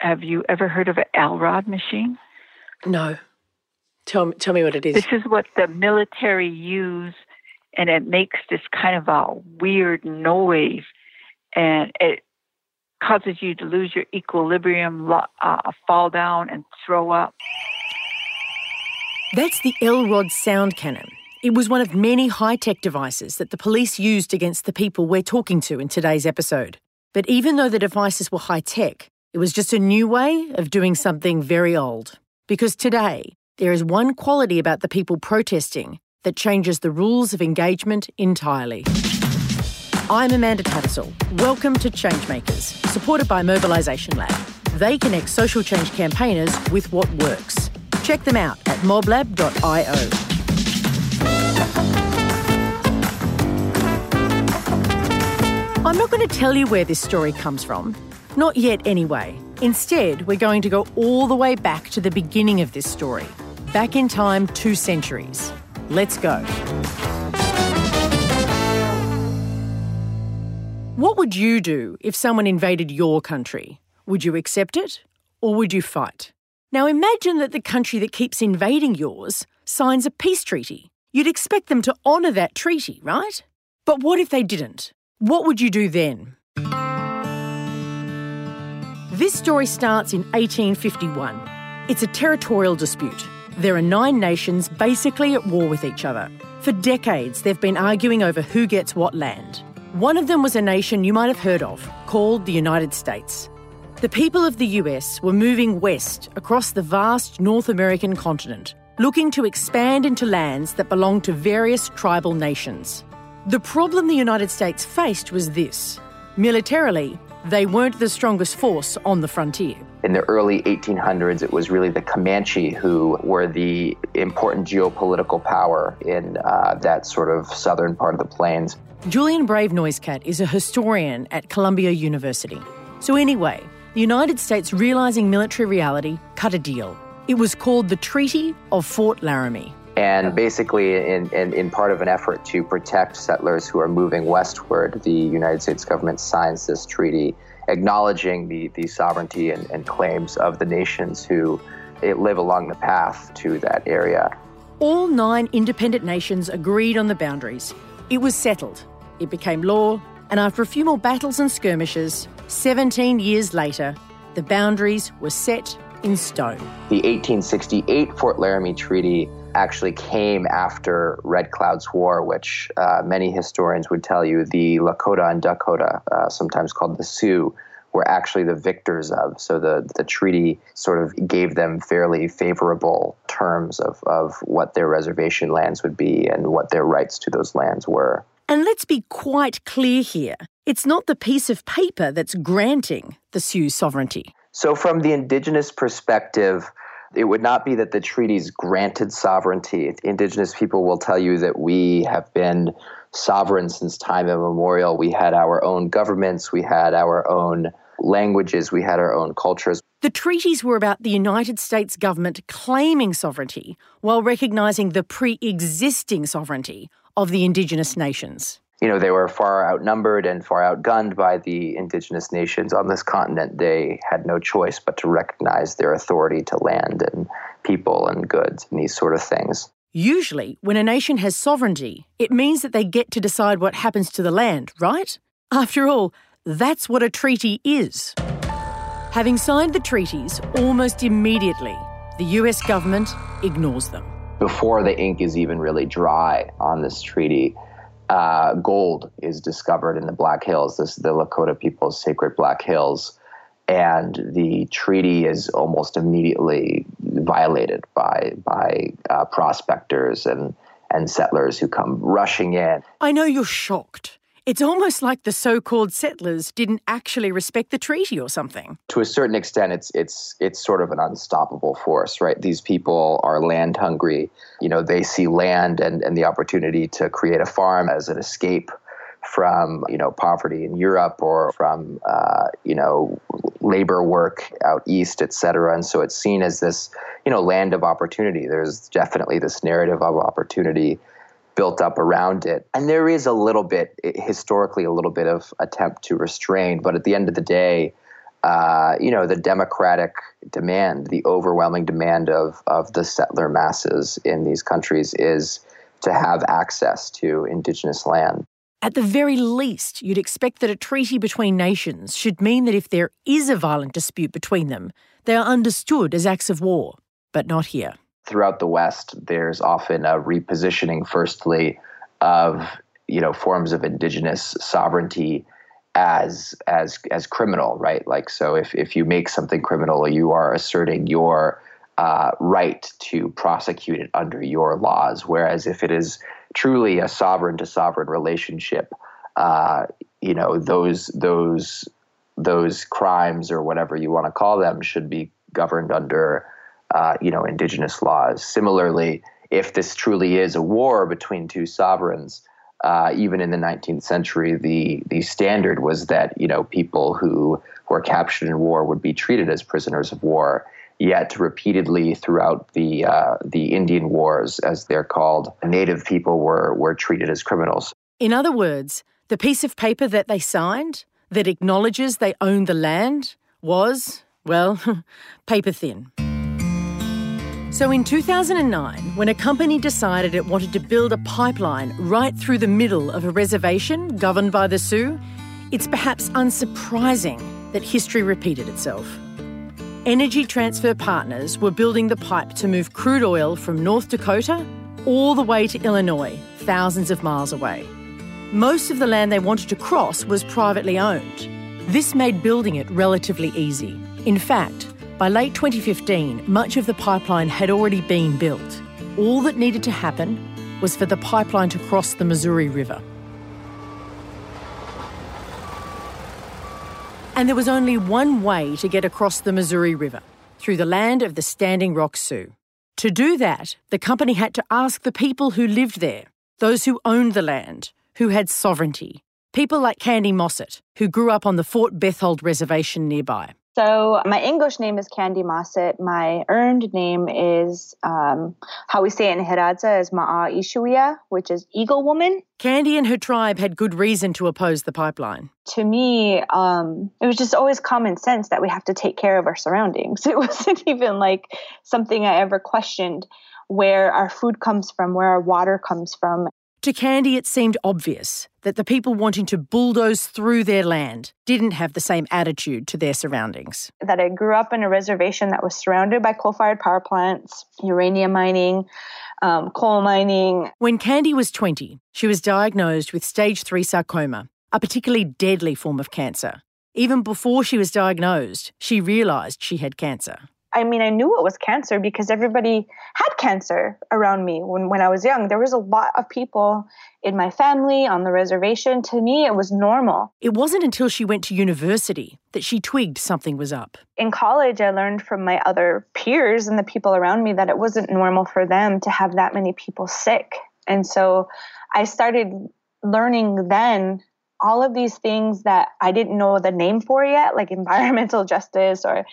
Have you ever heard of an LRAD machine? No. Tell me, tell me what it is. This is what the military use, and it makes this kind of a weird noise, and it causes you to lose your equilibrium, uh, fall down, and throw up. That's the LRAD sound cannon. It was one of many high tech devices that the police used against the people we're talking to in today's episode. But even though the devices were high tech, it was just a new way of doing something very old. Because today, there is one quality about the people protesting that changes the rules of engagement entirely. I'm Amanda Tattersall. Welcome to Changemakers, supported by Mobilisation Lab. They connect social change campaigners with what works. Check them out at moblab.io. I'm not going to tell you where this story comes from. Not yet, anyway. Instead, we're going to go all the way back to the beginning of this story. Back in time, two centuries. Let's go. What would you do if someone invaded your country? Would you accept it or would you fight? Now imagine that the country that keeps invading yours signs a peace treaty. You'd expect them to honour that treaty, right? But what if they didn't? What would you do then? This story starts in 1851. It's a territorial dispute. There are nine nations basically at war with each other. For decades, they've been arguing over who gets what land. One of them was a nation you might have heard of, called the United States. The people of the US were moving west across the vast North American continent, looking to expand into lands that belonged to various tribal nations. The problem the United States faced was this militarily, they weren't the strongest force on the frontier. In the early 1800s, it was really the Comanche who were the important geopolitical power in uh, that sort of southern part of the plains. Julian Brave Noisecat is a historian at Columbia University. So, anyway, the United States, realizing military reality, cut a deal. It was called the Treaty of Fort Laramie. And basically, in, in, in, part of an effort to protect settlers who are moving westward, the United States government signs this treaty acknowledging the, the sovereignty and, and claims of the nations who eh, live along the path to that area. All nine independent nations agreed on the boundaries. It was settled it became law, and after a few more battles and skirmishes, 17 years later, the boundaries were set in stone. The 1868 Fort Laramie Treaty actually came after Red Cloud's War, which uh, many historians would tell you the Lakota and Dakota, uh, sometimes called the Sioux, were actually the victors of. So the, the treaty sort of gave them fairly favorable terms of, of what their reservation lands would be and what their rights to those lands were. And let's be quite clear here it's not the piece of paper that's granting the Sioux sovereignty. So, from the Indigenous perspective, it would not be that the treaties granted sovereignty. Indigenous people will tell you that we have been sovereign since time immemorial. We had our own governments, we had our own languages, we had our own cultures. The treaties were about the United States government claiming sovereignty while recognising the pre existing sovereignty of the indigenous nations. You know, they were far outnumbered and far outgunned by the indigenous nations on this continent. They had no choice but to recognize their authority to land and people and goods and these sort of things. Usually, when a nation has sovereignty, it means that they get to decide what happens to the land, right? After all, that's what a treaty is. Having signed the treaties, almost immediately, the US government ignores them before the ink is even really dry on this treaty, uh, gold is discovered in the Black Hills. This is the Lakota people's sacred Black Hills. And the treaty is almost immediately violated by by uh, prospectors and and settlers who come rushing in. I know you're shocked. It's almost like the so-called settlers didn't actually respect the treaty or something. To a certain extent it's it's it's sort of an unstoppable force, right? These people are land hungry. You know, they see land and, and the opportunity to create a farm as an escape from you know poverty in Europe or from uh, you know labor work out east, et cetera. And so it's seen as this you know land of opportunity. There's definitely this narrative of opportunity built up around it. And there is a little bit, historically, a little bit of attempt to restrain. But at the end of the day, uh, you know, the democratic demand, the overwhelming demand of, of the settler masses in these countries is to have access to indigenous land. At the very least, you'd expect that a treaty between nations should mean that if there is a violent dispute between them, they are understood as acts of war, but not here. Throughout the West, there's often a repositioning, firstly, of you know forms of indigenous sovereignty as as as criminal, right? Like so, if if you make something criminal, you are asserting your uh, right to prosecute it under your laws. Whereas if it is truly a sovereign to sovereign relationship, uh, you know those those those crimes or whatever you want to call them should be governed under uh, you know indigenous laws. Similarly, if this truly is a war between two sovereigns, uh, even in the 19th century, the the standard was that you know people who were captured in war would be treated as prisoners of war. Yet repeatedly throughout the uh, the Indian Wars, as they're called, Native people were were treated as criminals. In other words, the piece of paper that they signed that acknowledges they own the land was, well, paper thin. So in 2009, when a company decided it wanted to build a pipeline right through the middle of a reservation governed by the Sioux, it's perhaps unsurprising that history repeated itself. Energy Transfer Partners were building the pipe to move crude oil from North Dakota all the way to Illinois, thousands of miles away. Most of the land they wanted to cross was privately owned. This made building it relatively easy. In fact, by late 2015, much of the pipeline had already been built. All that needed to happen was for the pipeline to cross the Missouri River. And there was only one way to get across the Missouri River through the land of the Standing Rock Sioux. To do that, the company had to ask the people who lived there, those who owned the land, who had sovereignty, people like Kandi Mossett, who grew up on the Fort Berthold Reservation nearby. So my English name is Kandi Mossett. My earned name is um, how we say it in Hiradza is Ma'a Ishuia, which is Eagle Woman. Kandi and her tribe had good reason to oppose the pipeline. To me, um, it was just always common sense that we have to take care of our surroundings. It wasn't even like something I ever questioned where our food comes from, where our water comes from. To Kandi, it seemed obvious that the people wanting to bulldoze through their land didn't have the same attitude to their surroundings. That I grew up in a reservation that was surrounded by coal fired power plants, uranium mining, um, coal mining. When Kandi was 20, she was diagnosed with stage 3 sarcoma, a particularly deadly form of cancer. Even before she was diagnosed, she realised she had cancer. I mean, I knew it was cancer because everybody had cancer around me when, when I was young. There was a lot of people in my family on the reservation. To me, it was normal. It wasn't until she went to university that she twigged something was up. In college, I learned from my other peers and the people around me that it wasn't normal for them to have that many people sick. And so I started learning then all of these things that I didn't know the name for yet, like environmental justice or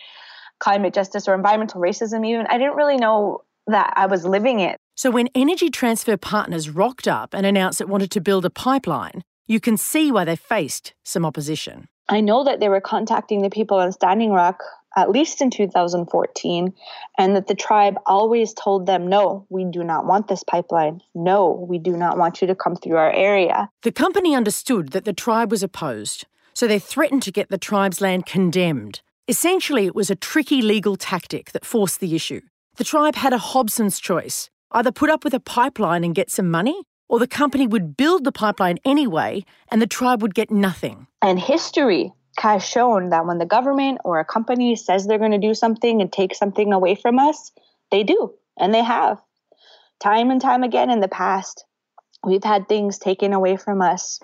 climate justice or environmental racism, even. I didn't really know that I was living it. So when Energy Transfer Partners rocked up and announced it wanted to build a pipeline, you can see why they faced some opposition. I know that they were contacting the people on Standing Rock at least in 2014, and that the tribe always told them, no, we do not want this pipeline. No, we do not want you to come through our area. The company understood that the tribe was opposed, so they threatened to get the tribe's land condemned Essentially, it was a tricky legal tactic that forced the issue. The tribe had a Hobson's choice either put up with a pipeline and get some money, or the company would build the pipeline anyway and the tribe would get nothing. And history has shown that when the government or a company says they're going to do something and take something away from us, they do. And they have. Time and time again in the past, we've had things taken away from us.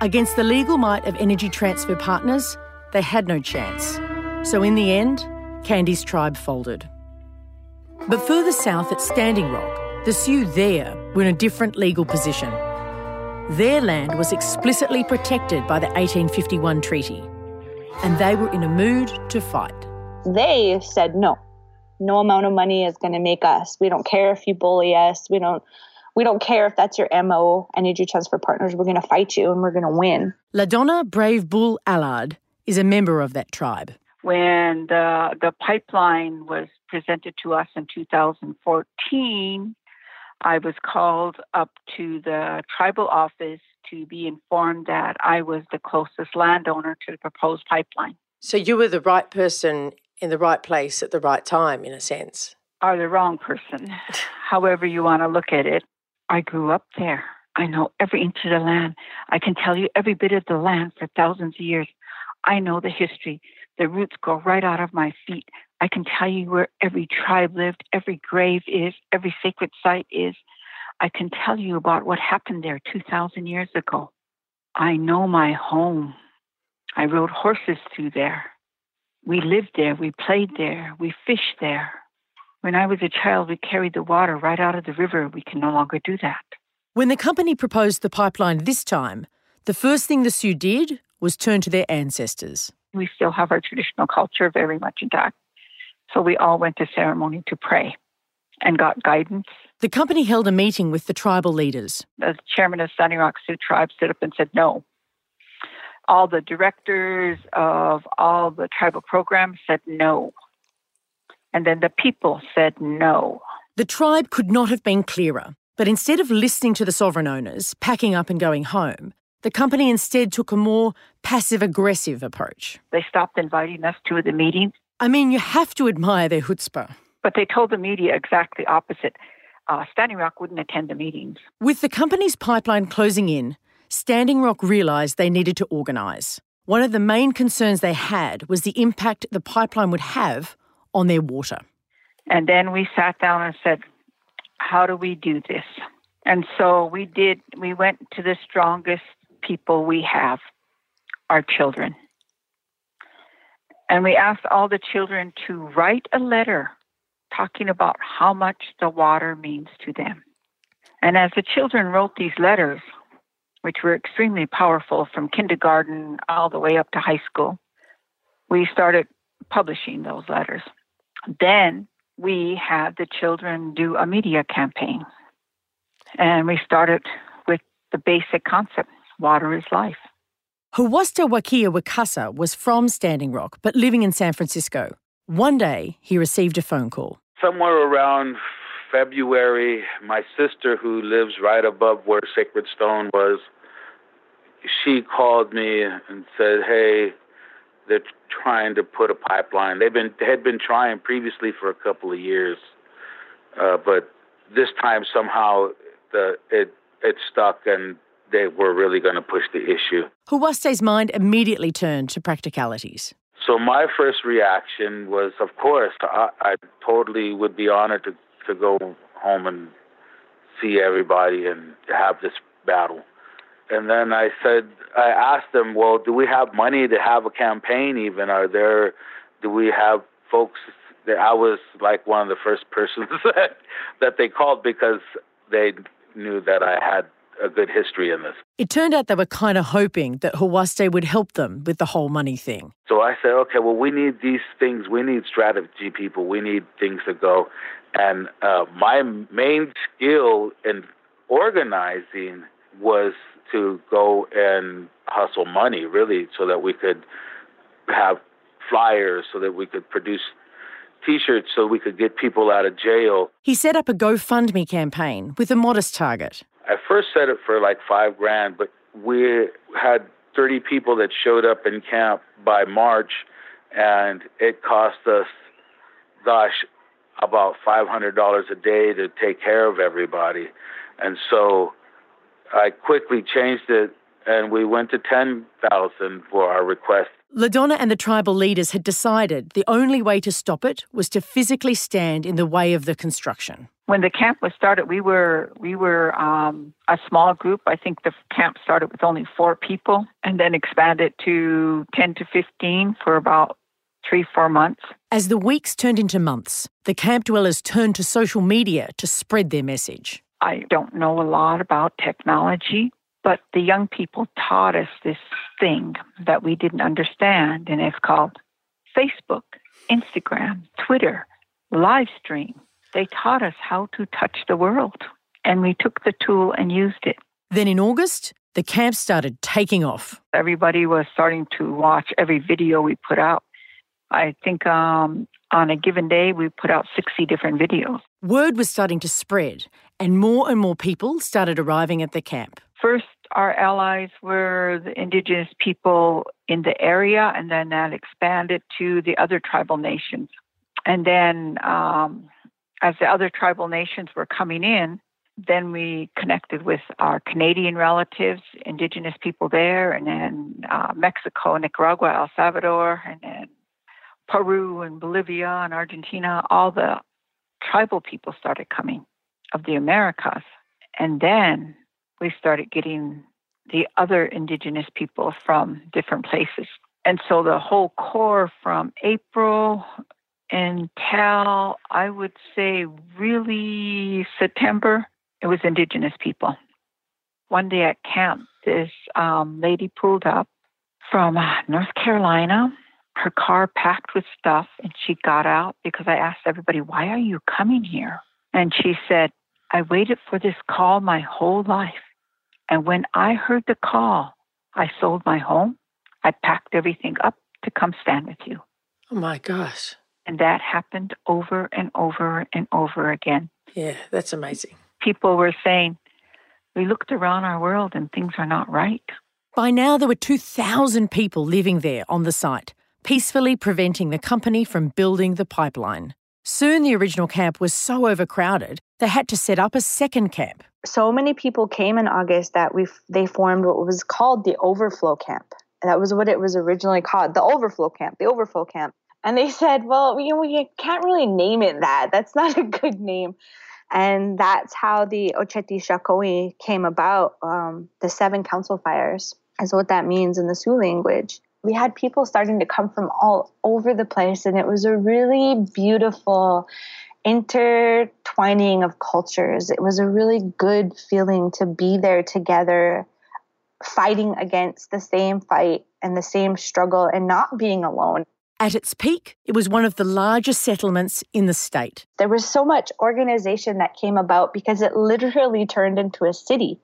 Against the legal might of Energy Transfer Partners, they had no chance. So in the end, Kandi's tribe folded. But further south at Standing Rock, the Sioux there were in a different legal position. Their land was explicitly protected by the 1851 treaty, and they were in a mood to fight. They said no. No amount of money is going to make us. We don't care if you bully us. We don't we don't care if that's your MO, Energy Transfer Partners. We're going to fight you and we're going to win. LaDonna Brave Bull Allard is a member of that tribe. When the, the pipeline was presented to us in 2014, I was called up to the tribal office to be informed that I was the closest landowner to the proposed pipeline. So you were the right person in the right place at the right time, in a sense. Or the wrong person, however you want to look at it. I grew up there. I know every inch of the land. I can tell you every bit of the land for thousands of years. I know the history. The roots go right out of my feet. I can tell you where every tribe lived, every grave is, every sacred site is. I can tell you about what happened there 2,000 years ago. I know my home. I rode horses through there. We lived there, we played there, we fished there. When I was a child, we carried the water right out of the river. We can no longer do that. When the company proposed the pipeline this time, the first thing the Sioux did was turned to their ancestors. We still have our traditional culture very much intact. So we all went to ceremony to pray and got guidance. The company held a meeting with the tribal leaders. The chairman of Standing Rock Sioux Tribe stood up and said no. All the directors of all the tribal programs said no. And then the people said no. The tribe could not have been clearer, but instead of listening to the sovereign owners, packing up and going home, the company instead took a more passive aggressive approach. They stopped inviting us to the meetings. I mean, you have to admire their chutzpah. But they told the media exactly opposite. Uh, Standing Rock wouldn't attend the meetings. With the company's pipeline closing in, Standing Rock realised they needed to organise. One of the main concerns they had was the impact the pipeline would have on their water. And then we sat down and said, how do we do this? And so we did, we went to the strongest people we have, our children. And we asked all the children to write a letter talking about how much the water means to them. And as the children wrote these letters, which were extremely powerful from kindergarten all the way up to high school, we started publishing those letters. Then we had the children do a media campaign. And we started with the basic concept water is life. Huwasta Wakia Wakasa was from Standing Rock, but living in San Francisco. One day, he received a phone call. Somewhere around February, my sister, who lives right above where Sacred Stone was, she called me and said, "Hey, they're trying to put a pipeline. They've been they had been trying previously for a couple of years, uh, but this time somehow the it it stuck and they were really going to push the issue. Huwaste's mind immediately turned to practicalities. So my first reaction was, of course, I, I totally would be honored to, to go home and see everybody and have this battle. And then I said, I asked them, well, do we have money to have a campaign even? Are there, do we have folks that I was like one of the first persons that, that they called because they knew that I had a good history in this. It turned out they were kind of hoping that Huwaste would help them with the whole money thing. So I said, okay, well, we need these things. We need strategy people. We need things to go. And uh, my main skill in organizing was to go and hustle money, really, so that we could have flyers, so that we could produce T-shirts so we could get people out of jail. He set up a GoFundMe campaign with a modest target. I first set it for like five grand, but we had 30 people that showed up in camp by March, and it cost us, gosh, about $500 a day to take care of everybody. And so I quickly changed it, and we went to 10,000 for our request. LaDonna and the tribal leaders had decided the only way to stop it was to physically stand in the way of the construction when the camp was started, we were we were um, a small group. I think the camp started with only four people, and then expanded to ten to fifteen for about three four months. As the weeks turned into months, the camp dwellers turned to social media to spread their message. I don't know a lot about technology, but the young people taught us this thing that we didn't understand, and it's called Facebook, Instagram, Twitter, live stream they taught us how to touch the world, and we took the tool and used it. Then in August, the camp started taking off. Everybody was starting to watch every video we put out. I think um, on a given day, we put out 60 different videos. Word was starting to spread, and more and more people started arriving at the camp. First, our allies were the indigenous people in the area, and then that expanded to the other tribal nations. And then, um, as the other tribal nations were coming in, then we connected with our Canadian relatives, indigenous people there, and then uh, Mexico, Nicaragua, El Salvador, and then Peru and Bolivia and Argentina. All the tribal people started coming of the Americas. And then we started getting the other indigenous people from different places. And so the whole core from April until I would say really September it was indigenous people. One day at camp, this um, lady pulled up from North Carolina, her car packed with stuff, and she got out because I asked everybody, Why are you coming here? And she said, I waited for this call my whole life. And when I heard the call, I sold my home. I packed everything up to come stand with you. Oh my gosh. And that happened over and over and over again. Yeah, that's amazing people were saying, we looked around our world and things are not right. By now, there were 2,000 people living there on the site, peacefully preventing the company from building the pipeline. Soon, the original camp was so overcrowded, they had to set up a second camp. So many people came in August that we they formed what was called the Overflow Camp. That was what it was originally called, the Overflow Camp, the Overflow Camp. And they said, well, you know, we can't really name it that. That's not a good name. And that's how the Oceti Sakowin came about. Um, the seven council fires is what that means in the Sioux language. We had people starting to come from all over the place, and it was a really beautiful intertwining of cultures. It was a really good feeling to be there together, fighting against the same fight and the same struggle and not being alone. At its peak, it was one of the largest settlements in the state. There was so much organization that came about because it literally turned into a city.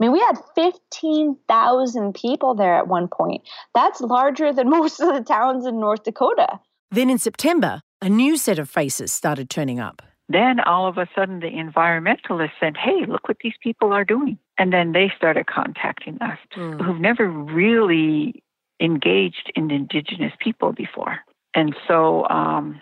I mean, we had 15,000 people there at one point. That's larger than most of the towns in North Dakota. Then in September, a new set of faces started turning up. Then all of a sudden, the environmentalists said, Hey, look what these people are doing. And then they started contacting us, mm. who've never really engaged in indigenous people before. And so um,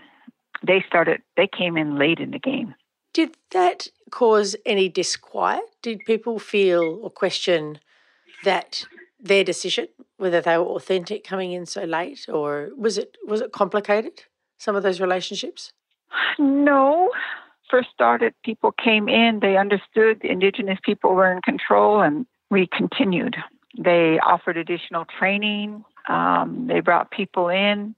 they started, they came in late in the game. Did that cause any disquiet? Did people feel or question that their decision, whether they were authentic coming in so late, or was it was it complicated? Some of those relationships. No. First started, people came in, they understood the indigenous people were in control, and we continued. They offered additional training. Um, they brought people in.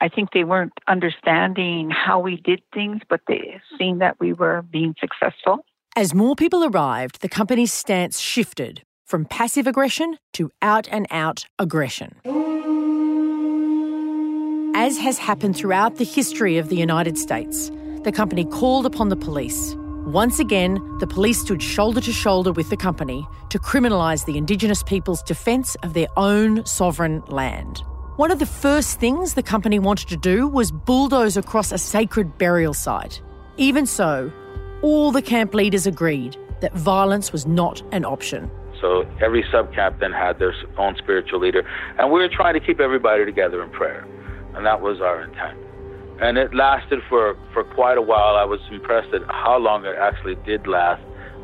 I think they weren't understanding how we did things, but they seen that we were being successful. As more people arrived, the company's stance shifted from passive aggression to out and out aggression. As has happened throughout the history of the United States, the company called upon the police once again, the police stood shoulder to shoulder with the company to criminalise the Indigenous people's defence of their own sovereign land. One of the first things the company wanted to do was bulldoze across a sacred burial site. Even so, all the camp leaders agreed that violence was not an option. So every sub camp then had their own spiritual leader, and we were trying to keep everybody together in prayer, and that was our intent and it lasted for for quite a while. I was impressed at how long it actually did last.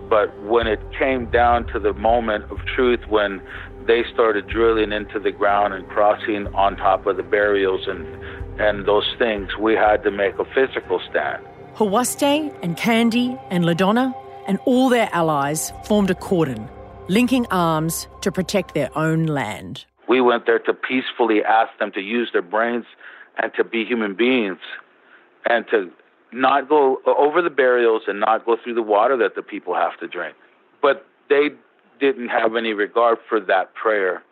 But when it came down to the moment of truth, when they started drilling into the ground and crossing on top of the burials and and those things, we had to make a physical stand. Hawaste and Kandi and Ladonna and all their allies formed a cordon, linking arms to protect their own land. We went there to peacefully ask them to use their brains and to be human beings and to not go over the burials and not go through the water that the people have to drink. But they didn't have any regard for that prayer.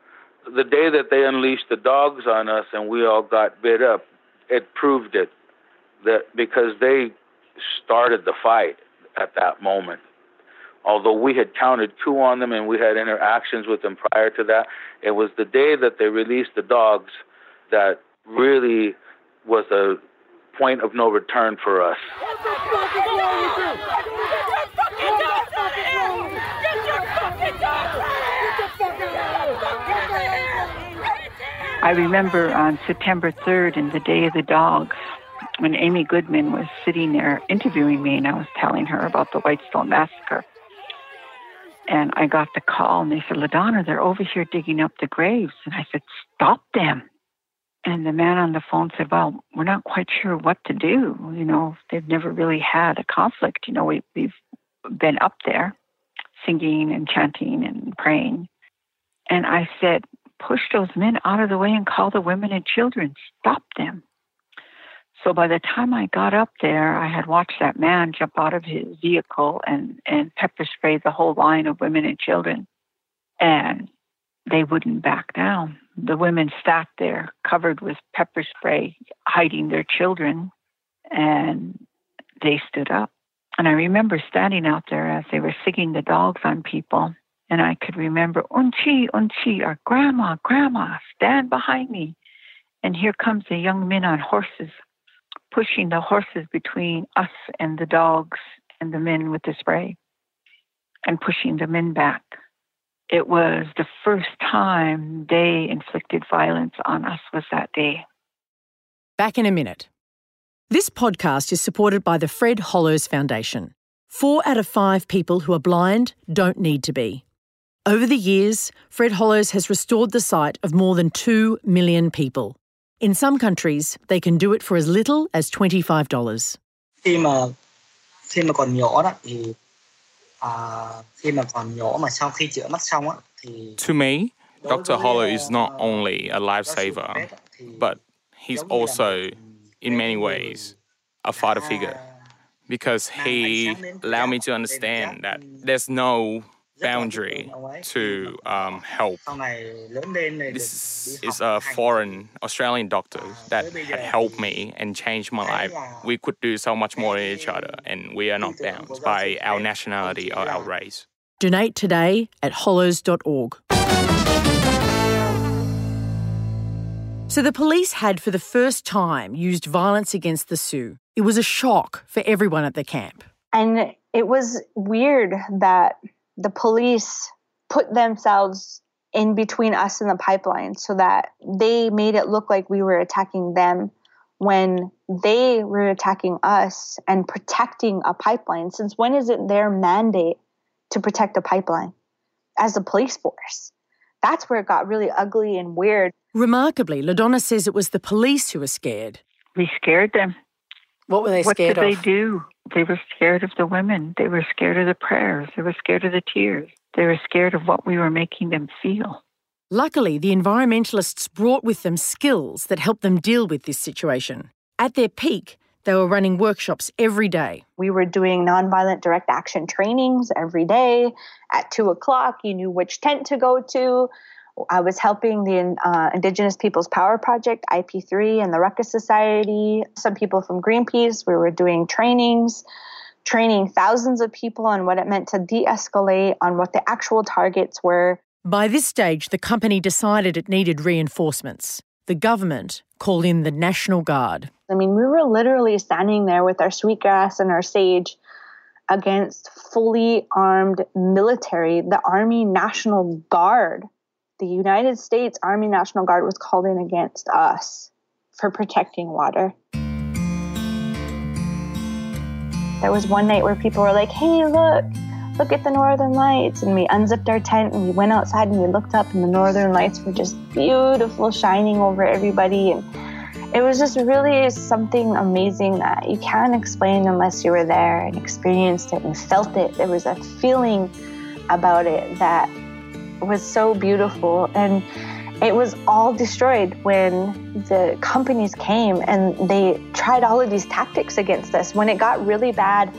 The day that they unleashed the dogs on us and we all got bit up, it proved it that because they started the fight at that moment. although we had counted coup on them and we had interactions with them prior to that, it was the day that they released the dogs that really was a point of no return for us. I remember on September 3rd, in the Day of the Dogs, when Amy Goodman was sitting there interviewing me, and I was telling her about the Whitestone Massacre. And I got the call, and they said, LaDonna, they're over here digging up the graves. And I said, Stop them. And the man on the phone said, Well, we're not quite sure what to do. You know, they've never really had a conflict. You know, we, we've been up there singing and chanting and praying. And I said, Push those men out of the way and call the women and children. Stop them. So by the time I got up there, I had watched that man jump out of his vehicle and, and pepper spray the whole line of women and children. And they wouldn't back down. The women sat there covered with pepper spray, hiding their children, and they stood up. And I remember standing out there as they were singing the dogs on people. And I could remember, Unchi, Unchi, our grandma, grandma, stand behind me. And here comes the young men on horses, pushing the horses between us and the dogs and the men with the spray, and pushing the men back. It was the first time they inflicted violence on us was that day. Back in a minute. This podcast is supported by the Fred Hollows Foundation. Four out of five people who are blind don't need to be. Over the years, Fred Hollows has restored the sight of more than 2 million people. In some countries, they can do it for as little as $25. Khi mà khi mà còn nhỏ đó thì à, khi mà còn nhỏ mà sau khi chữa mắt xong á thì To me, Dr. Hollow is not only a lifesaver, but he's also, in many ways, a father figure because he allowed me to understand that there's no boundary to um, help. This is a foreign Australian doctor that had helped me and changed my life. We could do so much more in each other, and we are not bound by our nationality or our race. Donate today at hollows.org. So the police had, for the first time, used violence against the Sioux. It was a shock for everyone at the camp. And it was weird that the police put themselves in between us and the pipeline so that they made it look like we were attacking them when they were attacking us and protecting a pipeline. Since when is it their mandate to protect a pipeline as a police force? That's where it got really ugly and weird. Remarkably, LaDonna says it was the police who were scared. We scared them. What were they what scared could of? they do? They were scared of the women. They were scared of the prayers. They were scared of the tears. They were scared of what we were making them feel. Luckily, the environmentalists brought with them skills that helped them deal with this situation. At their peak, they were running workshops every day. We were doing nonviolent direct action trainings every day. At two o'clock, you knew which tent to go to. I was helping the uh, Indigenous Peoples Power Project, IP3, and the Ruckus Society. Some people from Greenpeace. We were doing trainings, training thousands of people on what it meant to de escalate, on what the actual targets were. By this stage, the company decided it needed reinforcements. The government called in the National Guard. I mean, we were literally standing there with our sweetgrass and our sage against fully armed military, the Army National Guard the United States Army National Guard was called in against us for protecting water. There was one night where people were like, hey, look, look at the northern lights. And we unzipped our tent and we went outside and we looked up, and the northern lights were just beautiful, shining over everybody. And it was just really something amazing that you can't explain unless you were there and experienced it and felt it. There was a feeling about it that was so beautiful and it was all destroyed when the companies came and they tried all of these tactics against us when it got really bad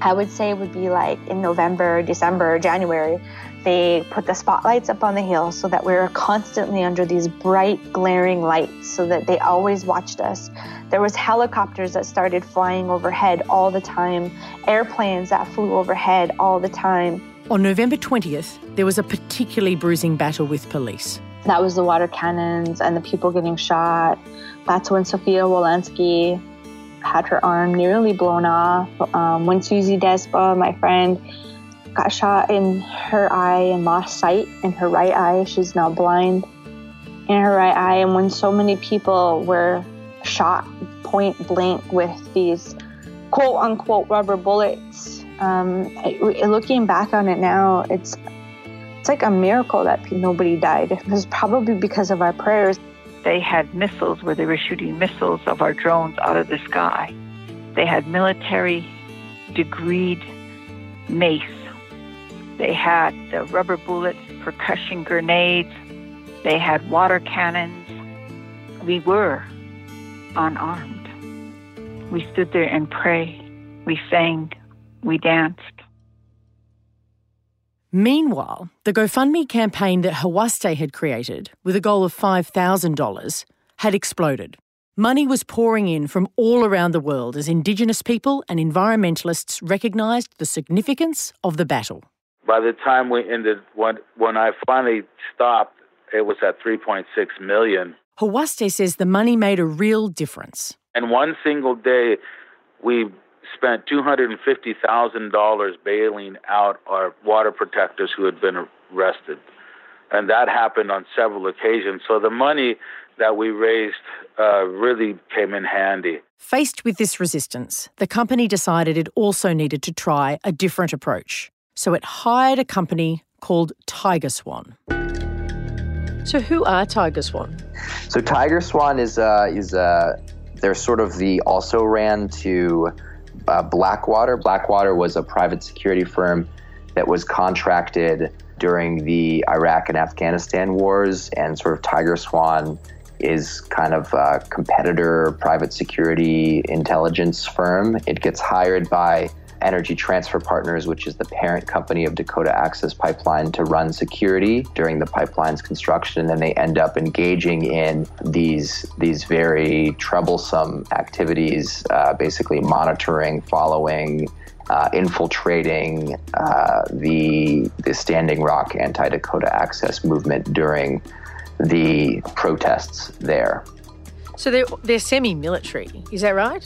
i would say it would be like in november december january They put the spotlights up on the hill so that we were constantly under these bright, glaring lights so that they always watched us. There was helicopters that started flying overhead all the time, airplanes that flew overhead all the time. On November 20th, there was a particularly bruising battle with police. That was the water cannons and the people getting shot. That's when Sophia Wilansky had her arm nearly blown off. Um, when Susie Despa, my friend, got shot in her eye and lost sight in her right eye, she's now blind in her right eye. And when so many people were shot point blank with these quote unquote rubber bullets, um, looking back on it now, it's it's like a miracle that nobody died. It was probably because of our prayers. They had missiles where they were shooting missiles of our drones out of the sky. They had military degreed mace. They had the rubber bullets, percussion grenades. They had water cannons. We were unarmed. We stood there and prayed. We sang. We danced. Meanwhile, the GoFundMe campaign that Hawaste had created, with a goal of $5,000, had exploded. Money was pouring in from all around the world as Indigenous people and environmentalists recognised the significance of the battle. By the time we ended, when, when I finally stopped, it was at 3.6 million. Hawaste says the money made a real difference. In one single day, we spent $250,000 bailing out our water protectors who had been arrested. And that happened on several occasions. So the money that we raised uh, really came in handy. Faced with this resistance, the company decided it also needed to try a different approach. So it hired a company called Tiger Swan. So who are Tiger Swan? So Tiger Swan is uh, is uh, they're sort of the also ran to uh, Blackwater. Blackwater was a private security firm that was contracted during the Iraq and Afghanistan wars, and sort of Tiger Swan is kind of a competitor private security intelligence firm. It gets hired by Energy Transfer Partners, which is the parent company of Dakota Access Pipeline, to run security during the pipeline's construction. And then they end up engaging in these, these very troublesome activities, uh, basically monitoring, following, uh, infiltrating uh, the, the Standing Rock anti Dakota Access movement during the protests there. So they're they're semi-military, is that right?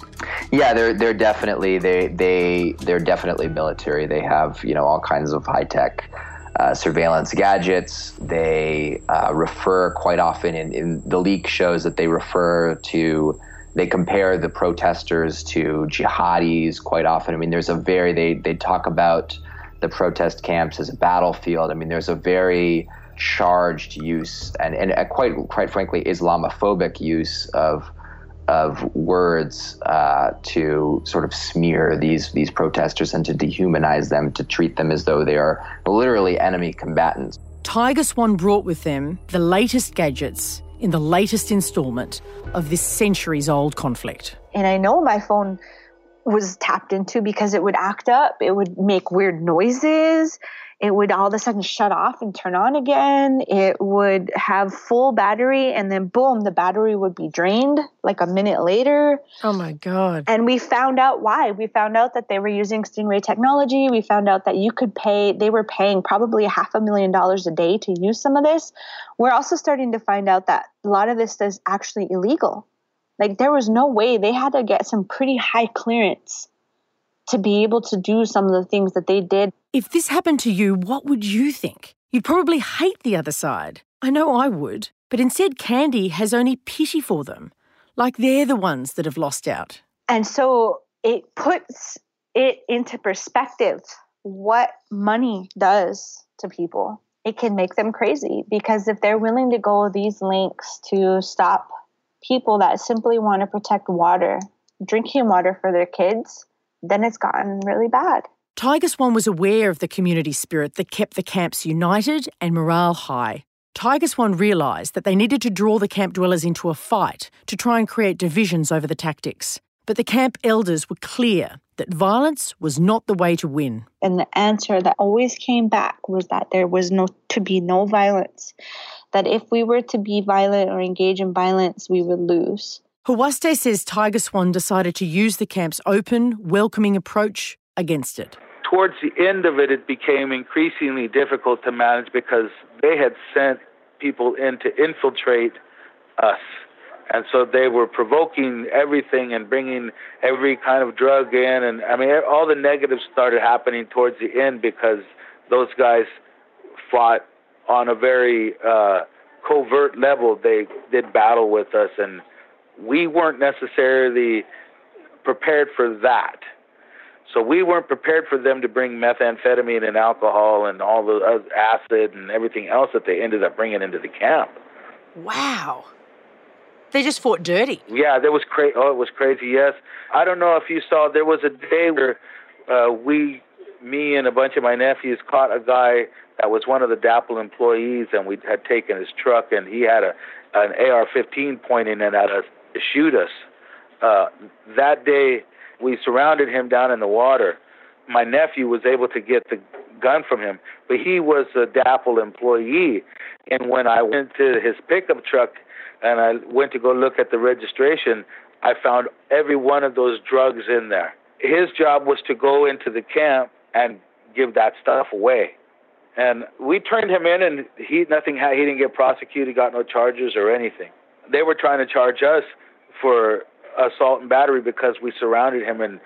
Yeah, they're they're definitely they they they're definitely military. They have you know all kinds of high tech. Uh, surveillance gadgets. They uh, refer quite often in, in the leak shows that they refer to they compare the protesters to jihadis quite often. I mean, there's a very they they talk about the protest camps as a battlefield. I mean, there's a very charged use and, and quite quite frankly Islamophobic use of of words uh, to sort of smear these these protesters and to dehumanize them, to treat them as though they are literally enemy combatants. Tiger Swan brought with them the latest gadgets in the latest instalment of this centuries old conflict. And I know my phone was tapped into because it would act up, it would make weird noises it would all of a sudden shut off and turn on again. It would have full battery and then boom, the battery would be drained like a minute later. Oh my God. And we found out why. We found out that they were using Stingray technology. We found out that you could pay, they were paying probably half a million dollars a day to use some of this. We're also starting to find out that a lot of this is actually illegal. Like there was no way they had to get some pretty high clearance to be able to do some of the things that they did. If this happened to you, what would you think? You'd probably hate the other side. I know I would. But instead, Kandi has only pity for them, like they're the ones that have lost out. And so it puts it into perspective what money does to people. It can make them crazy because if they're willing to go these lengths to stop people that simply want to protect water, drinking water for their kids, then it's gotten really bad. Tiger Swan was aware of the community spirit that kept the camps united and morale high. Tiger Swan realised that they needed to draw the camp dwellers into a fight to try and create divisions over the tactics. But the camp elders were clear that violence was not the way to win. And the answer that always came back was that there was no to be no violence. That if we were to be violent or engage in violence, we would lose. Hawaste says Tiger Swan decided to use the camp's open, welcoming approach against it. Towards the end of it, it became increasingly difficult to manage because they had sent people in to infiltrate us. And so they were provoking everything and bringing every kind of drug in. And i mean all the negatives started happening towards the end because those guys fought on a very uh covert level. They did battle with us and we weren't necessarily prepared for that so we weren't prepared for them to bring methamphetamine and alcohol and all the acid and everything else that they ended up bringing into the camp wow they just fought dirty. Yeah, there was crazy. Oh, it was crazy. Yes, I don't know if you saw. There was a day where uh, we, me and a bunch of my nephews, caught a guy that was one of the DAPL employees, and we had taken his truck, and he had a an AR-15 pointing it at us shoot us. Uh, that day, we surrounded him down in the water. My nephew was able to get the gun from him, but he was a DAPL employee. And when I went to his pickup truck and I went to go look at the registration, I found every one of those drugs in there. His job was to go into the camp and give that stuff away. And we turned him in, and he nothing. He didn't get prosecuted, got no charges or anything. They were trying to charge us for assault and battery because we surrounded him and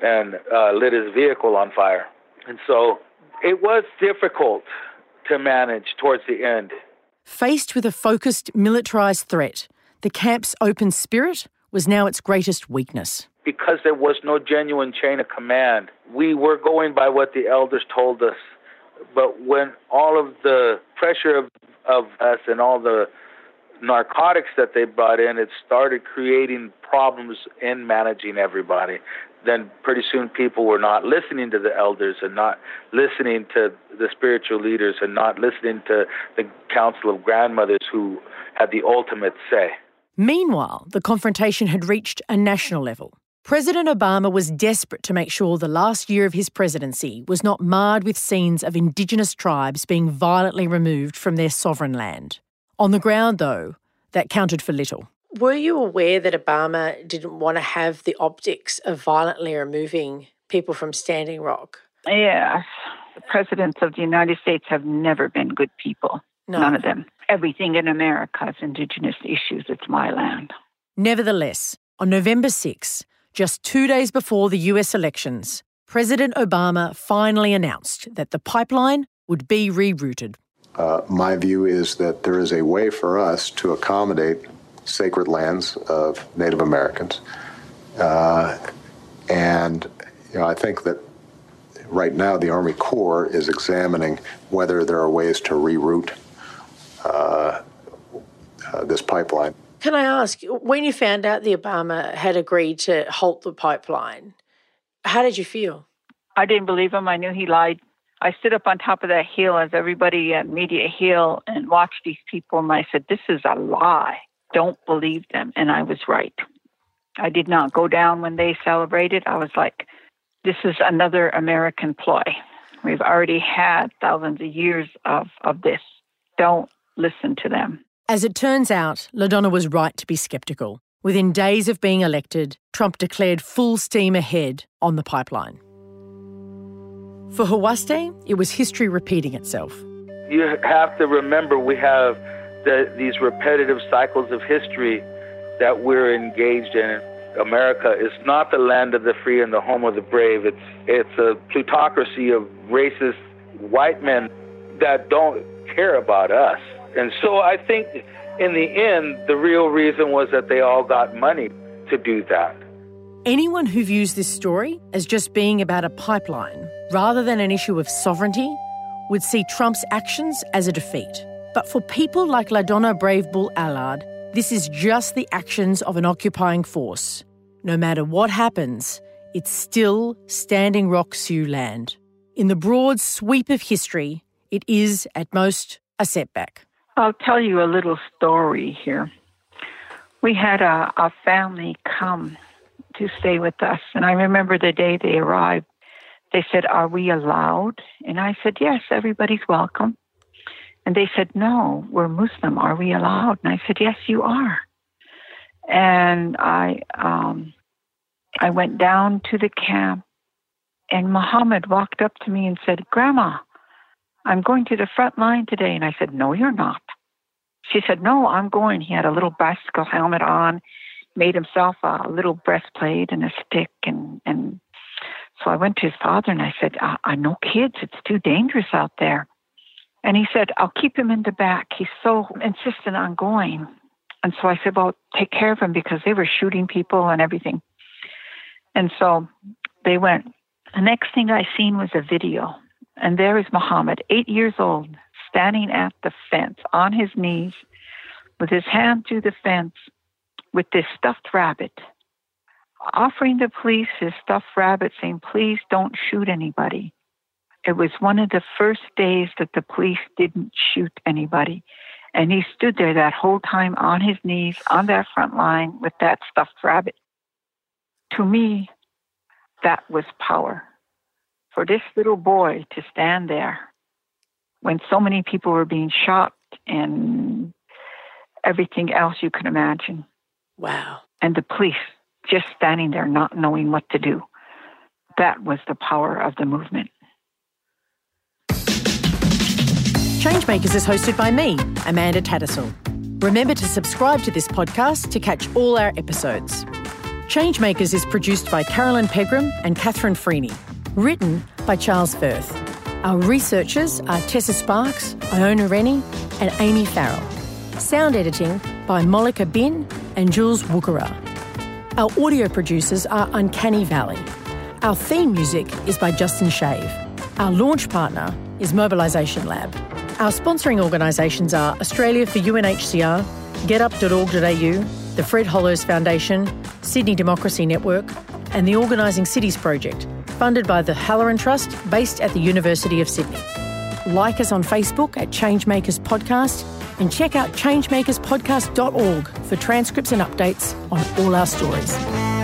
and uh, lit his vehicle on fire. And so it was difficult to manage towards the end. Faced with a focused, militarised threat, the camp's open spirit was now its greatest weakness. Because there was no genuine chain of command, we were going by what the elders told us. But when all of the pressure of, of us and all the narcotics that they brought in, it started creating problems in managing everybody then pretty soon people were not listening to the elders and not listening to the spiritual leaders and not listening to the council of grandmothers who had the ultimate say. Meanwhile, the confrontation had reached a national level. President Obama was desperate to make sure the last year of his presidency was not marred with scenes of Indigenous tribes being violently removed from their sovereign land. On the ground, though, that counted for little. Were you aware that Obama didn't want to have the optics of violently removing people from Standing Rock? Yes. The presidents of the United States have never been good people. No. None of them. Everything in America is Indigenous issues. It's my land. Nevertheless, on November 6, just two days before the US elections, President Obama finally announced that the pipeline would be rerouted. Uh, my view is that there is a way for us to accommodate sacred lands of Native Americans. Uh, and you know, I think that right now the Army Corps is examining whether there are ways to reroute uh, uh, this pipeline. Can I ask, when you found out the Obama had agreed to halt the pipeline, how did you feel? I didn't believe him. I knew he lied. I stood up on top of that hill as everybody at Media Hill and watched these people, and I said, This is a lie don't believe them. And I was right. I did not go down when they celebrated. I was like, this is another American ploy. We've already had thousands of years of, of this. Don't listen to them. As it turns out, LaDonna was right to be skeptical. Within days of being elected, Trump declared full steam ahead on the pipeline. For Hawaste, it was history repeating itself. You have to remember we have the, these repetitive cycles of history that we're engaged in. America is not the land of the free and the home of the brave. It's it's a plutocracy of racist white men that don't care about us. And so I think in the end, the real reason was that they all got money to do that. Anyone who views this story as just being about a pipeline rather than an issue of sovereignty would see Trump's actions as a defeat. But for people like LaDonna Brave Bull Allard, this is just the actions of an occupying force. No matter what happens, it's still Standing Rock Sioux land. In the broad sweep of history, it is, at most, a setback. I'll tell you a little story here. We had a, a family come to stay with us. And I remember the day they arrived, they said, Are we allowed? And I said, Yes, everybody's welcome. And they said, No, we're Muslim. Are we allowed? And I said, Yes, you are. And I, um, I went down to the camp, and Muhammad walked up to me and said, Grandma, I'm going to the front line today. And I said, No, you're not. She said, No, I'm going. He had a little bicycle helmet on, made himself a little breastplate and a stick. And, and so I went to his father and I said, I, I know kids. It's too dangerous out there. And he said, I'll keep him in the back. He's so insistent on going. And so I said, Well, take care of him because they were shooting people and everything. And so they went. The next thing I seen was a video. And there is Muhammad, eight years old, standing at the fence on his knees with his hand through the fence with this stuffed rabbit, offering the police his stuffed rabbit, saying, Please don't shoot anybody. It was one of the first days that the police didn't shoot anybody. And he stood there that whole time on his knees on that front line with that stuffed rabbit. To me, that was power. For this little boy to stand there when so many people were being shot and everything else you can imagine. Wow. And the police just standing there not knowing what to do. That was the power of the movement. Changemakers is hosted by me, Amanda Tattersall. Remember to subscribe to this podcast to catch all our episodes. Changemakers is produced by Carolyn Pegram and Catherine Freeney. Written by Charles Firth. Our researchers are Tessa Sparks, Iona Rennie, and Amy Farrell. Sound editing by Molika Bin and Jules Wukara. Our audio producers are Uncanny Valley. Our theme music is by Justin Shave. Our launch partner is Mobilisation Lab. Our sponsoring organisations are Australia for UNHCR, GetUp.org.au, the Fred Hollows Foundation, Sydney Democracy Network, and the Organising Cities Project, funded by the Halloran Trust based at the University of Sydney. Like us on Facebook at Changemakers Podcast and check out changemakerspodcast.org for transcripts and updates on all our stories.